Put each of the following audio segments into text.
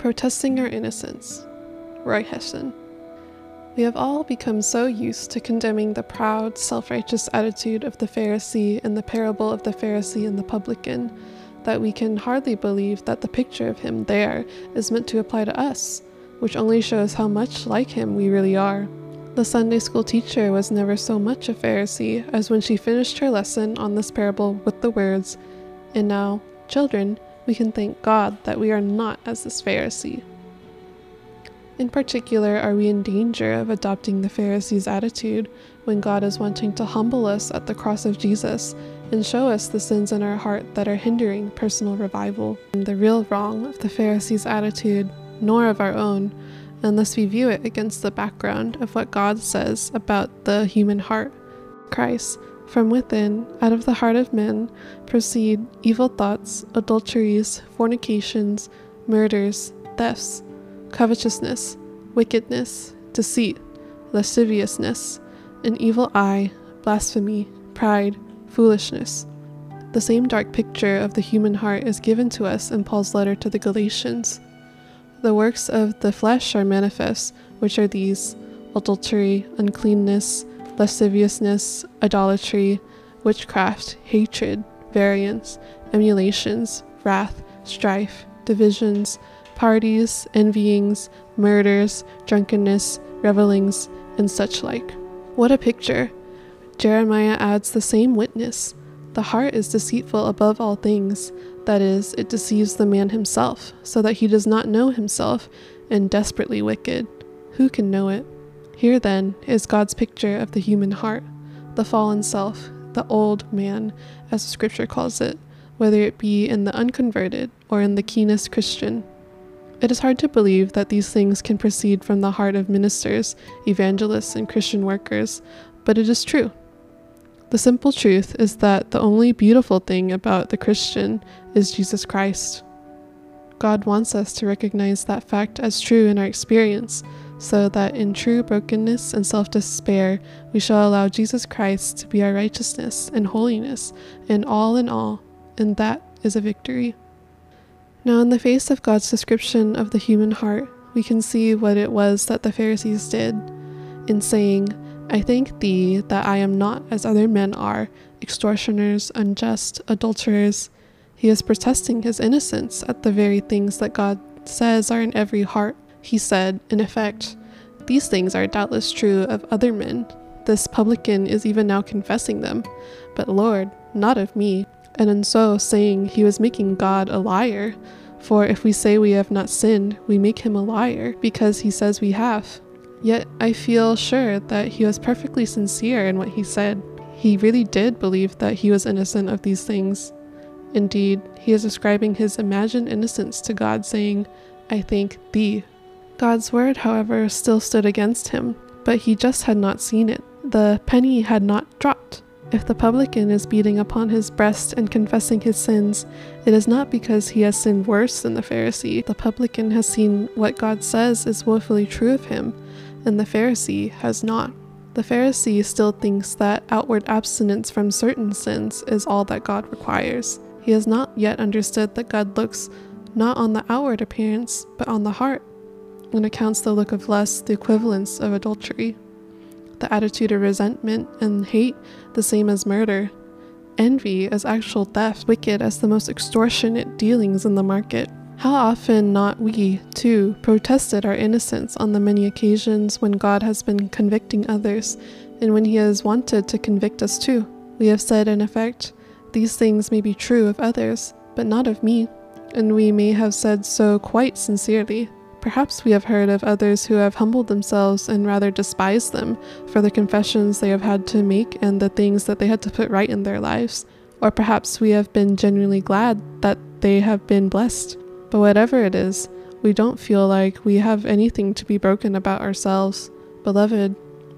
Protesting our innocence. Roy Hession. We have all become so used to condemning the proud, self righteous attitude of the Pharisee in the parable of the Pharisee and the publican that we can hardly believe that the picture of him there is meant to apply to us, which only shows how much like him we really are. The Sunday school teacher was never so much a Pharisee as when she finished her lesson on this parable with the words, And now, children, we can thank God that we are not as this Pharisee. In particular, are we in danger of adopting the Pharisee's attitude when God is wanting to humble us at the cross of Jesus and show us the sins in our heart that are hindering personal revival? And the real wrong of the Pharisee's attitude, nor of our own, unless we view it against the background of what God says about the human heart. Christ, from within, out of the heart of men, proceed evil thoughts, adulteries, fornications, murders, thefts covetousness, wickedness, deceit, lasciviousness, an evil eye, blasphemy, pride, foolishness. The same dark picture of the human heart is given to us in Paul's letter to the Galatians. The works of the flesh are manifest, which are these adultery, uncleanness, lasciviousness, idolatry, witchcraft, hatred, variance, emulations, wrath, strife, divisions parties, envyings, murders, drunkenness, revelings, and such like. What a picture! Jeremiah adds the same witness. The heart is deceitful above all things, that is, it deceives the man himself, so that he does not know himself, and desperately wicked. Who can know it? Here, then, is God's picture of the human heart, the fallen self, the old man, as scripture calls it, whether it be in the unconverted or in the keenest Christian. It is hard to believe that these things can proceed from the heart of ministers, evangelists, and Christian workers, but it is true. The simple truth is that the only beautiful thing about the Christian is Jesus Christ. God wants us to recognize that fact as true in our experience, so that in true brokenness and self despair, we shall allow Jesus Christ to be our righteousness and holiness, and all in all, and that is a victory. Now, in the face of God's description of the human heart, we can see what it was that the Pharisees did in saying, I thank thee that I am not as other men are, extortioners, unjust, adulterers. He is protesting his innocence at the very things that God says are in every heart. He said, in effect, These things are doubtless true of other men. This publican is even now confessing them. But Lord, not of me and in so saying, he was making God a liar. For if we say we have not sinned, we make him a liar, because he says we have. Yet I feel sure that he was perfectly sincere in what he said. He really did believe that he was innocent of these things. Indeed, he is ascribing his imagined innocence to God, saying, I thank thee. God's word, however, still stood against him, but he just had not seen it. The penny had not dropped. If the publican is beating upon his breast and confessing his sins, it is not because he has sinned worse than the Pharisee. The publican has seen what God says is woefully true of him, and the Pharisee has not. The Pharisee still thinks that outward abstinence from certain sins is all that God requires. He has not yet understood that God looks not on the outward appearance, but on the heart, and accounts the look of lust the equivalence of adultery the attitude of resentment and hate the same as murder, envy as actual theft, wicked as the most extortionate dealings in the market. How often not we, too, protested our innocence on the many occasions when God has been convicting others, and when He has wanted to convict us too. We have said, in effect, These things may be true of others, but not of me, and we may have said so quite sincerely. Perhaps we have heard of others who have humbled themselves and rather despised them for the confessions they have had to make and the things that they had to put right in their lives. Or perhaps we have been genuinely glad that they have been blessed. But whatever it is, we don't feel like we have anything to be broken about ourselves. Beloved,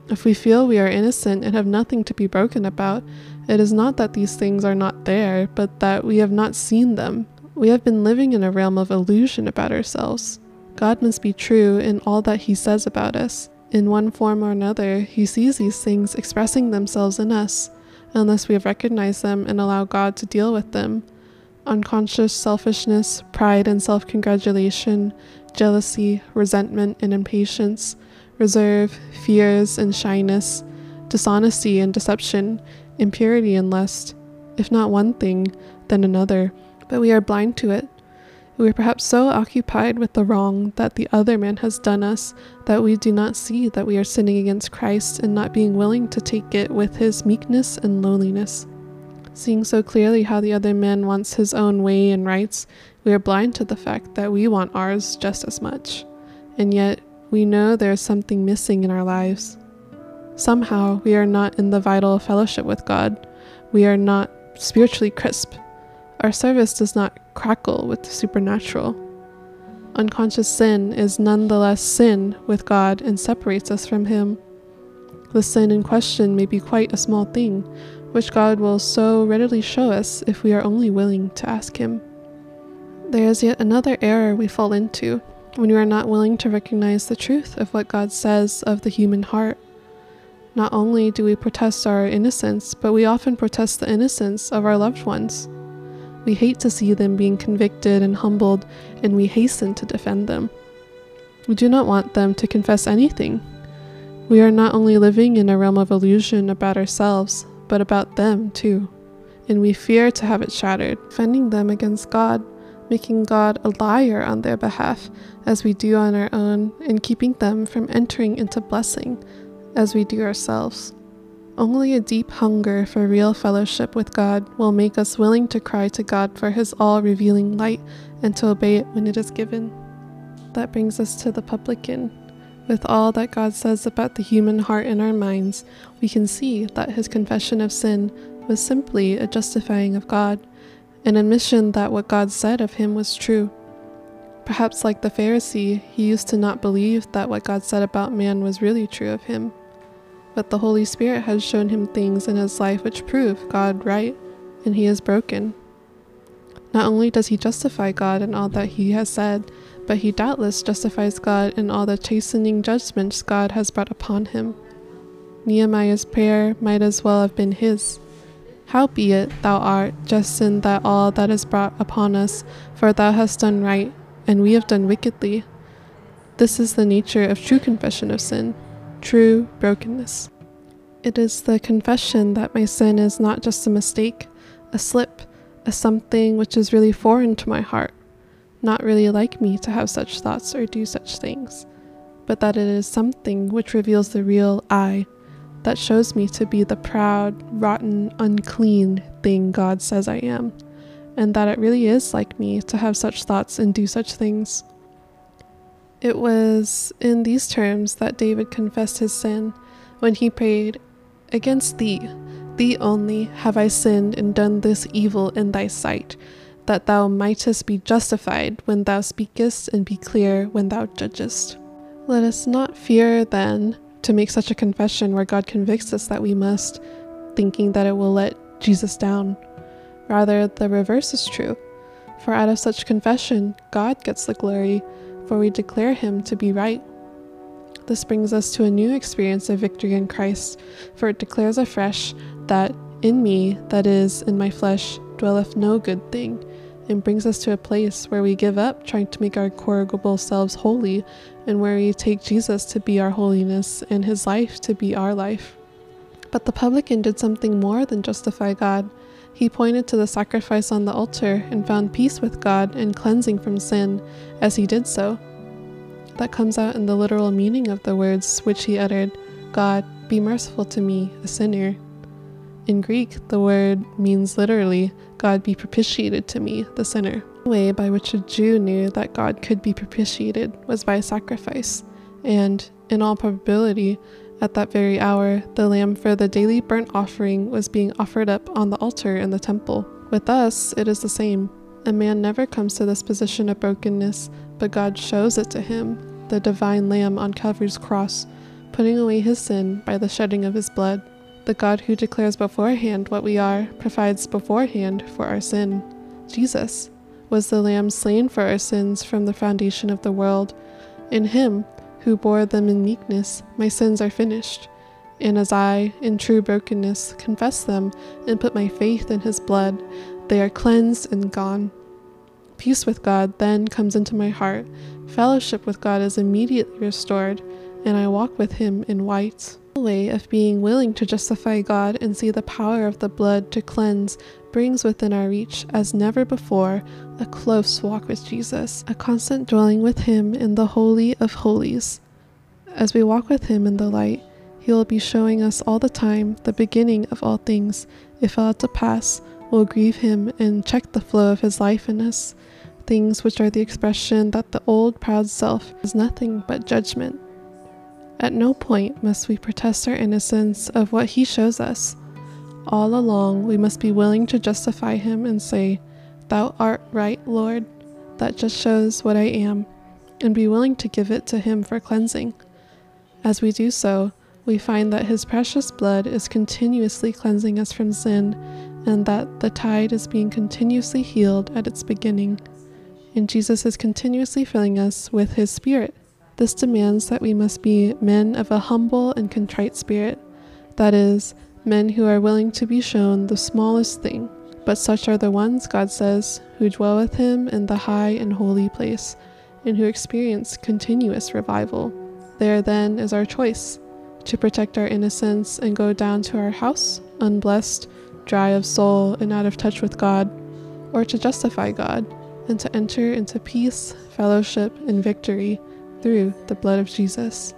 if we feel we are innocent and have nothing to be broken about, it is not that these things are not there, but that we have not seen them. We have been living in a realm of illusion about ourselves. God must be true in all that He says about us. In one form or another, He sees these things expressing themselves in us, unless we have recognized them and allow God to deal with them. Unconscious selfishness, pride and self congratulation, jealousy, resentment, and impatience, reserve, fears, and shyness, dishonesty and deception, impurity and lust, if not one thing, then another, but we are blind to it. We are perhaps so occupied with the wrong that the other man has done us that we do not see that we are sinning against Christ and not being willing to take it with his meekness and lowliness. Seeing so clearly how the other man wants his own way and rights, we are blind to the fact that we want ours just as much. And yet, we know there is something missing in our lives. Somehow, we are not in the vital fellowship with God. We are not spiritually crisp. Our service does not crackle with the supernatural. Unconscious sin is nonetheless sin with God and separates us from Him. The sin in question may be quite a small thing, which God will so readily show us if we are only willing to ask Him. There is yet another error we fall into when we are not willing to recognize the truth of what God says of the human heart. Not only do we protest our innocence, but we often protest the innocence of our loved ones. We hate to see them being convicted and humbled, and we hasten to defend them. We do not want them to confess anything. We are not only living in a realm of illusion about ourselves, but about them too. And we fear to have it shattered, defending them against God, making God a liar on their behalf, as we do on our own, and keeping them from entering into blessing, as we do ourselves. Only a deep hunger for real fellowship with God will make us willing to cry to God for His all revealing light and to obey it when it is given. That brings us to the publican, with all that God says about the human heart in our minds, we can see that his confession of sin was simply a justifying of God, an admission that what God said of him was true. Perhaps, like the Pharisee, he used to not believe that what God said about man was really true of him. But the Holy Spirit has shown him things in his life which prove God right, and he is broken. Not only does he justify God in all that he has said, but he doubtless justifies God in all the chastening judgments God has brought upon him. Nehemiah's prayer might as well have been his. Howbeit thou art just in that all that is brought upon us, for thou hast done right, and we have done wickedly. This is the nature of true confession of sin, true brokenness. It is the confession that my sin is not just a mistake, a slip, a something which is really foreign to my heart, not really like me to have such thoughts or do such things, but that it is something which reveals the real I, that shows me to be the proud, rotten, unclean thing God says I am, and that it really is like me to have such thoughts and do such things. It was in these terms that David confessed his sin when he prayed, Against thee, thee only, have I sinned and done this evil in thy sight that thou mightest be justified when thou speakest and be clear when thou judgest. Let us not fear, then, to make such a confession where God convicts us that we must, thinking that it will let Jesus down. Rather, the reverse is true. For out of such confession, God gets the glory, for we declare him to be right. This brings us to a new experience of victory in Christ, for it declares afresh that in me, that is, in my flesh, dwelleth no good thing, and brings us to a place where we give up trying to make our corrigible selves holy and where we take Jesus to be our holiness and his life to be our life. But the publican did something more than justify God. He pointed to the sacrifice on the altar and found peace with God and cleansing from sin as he did so. That comes out in the literal meaning of the words which he uttered God, be merciful to me, a sinner. In Greek, the word means literally, God be propitiated to me, the sinner. The way by which a Jew knew that God could be propitiated was by a sacrifice, and, in all probability, at that very hour, the lamb for the daily burnt offering was being offered up on the altar in the temple. With us, it is the same. A man never comes to this position of brokenness, but God shows it to him, the divine Lamb on Calvary's cross, putting away his sin by the shedding of his blood. The God who declares beforehand what we are provides beforehand for our sin. Jesus was the Lamb slain for our sins from the foundation of the world. In him, who bore them in meekness, my sins are finished. And as I, in true brokenness, confess them and put my faith in his blood, they are cleansed and gone. Peace with God then comes into my heart, Fellowship with God is immediately restored, and I walk with Him in white. Way of being willing to justify God and see the power of the blood to cleanse brings within our reach, as never before, a close walk with Jesus, a constant dwelling with Him in the Holy of Holies. As we walk with Him in the light, He will be showing us all the time the beginning of all things. If allowed to pass, will grieve Him and check the flow of His life in us, things which are the expression that the old proud self is nothing but judgment. At no point must we protest our innocence of what He shows us. All along, we must be willing to justify Him and say, Thou art right, Lord. That just shows what I am, and be willing to give it to Him for cleansing. As we do so, we find that His precious blood is continuously cleansing us from sin, and that the tide is being continuously healed at its beginning. And Jesus is continuously filling us with His Spirit. This demands that we must be men of a humble and contrite spirit, that is, men who are willing to be shown the smallest thing. But such are the ones, God says, who dwell with Him in the high and holy place, and who experience continuous revival. There then is our choice to protect our innocence and go down to our house, unblessed, dry of soul, and out of touch with God, or to justify God and to enter into peace, fellowship, and victory through the blood of Jesus.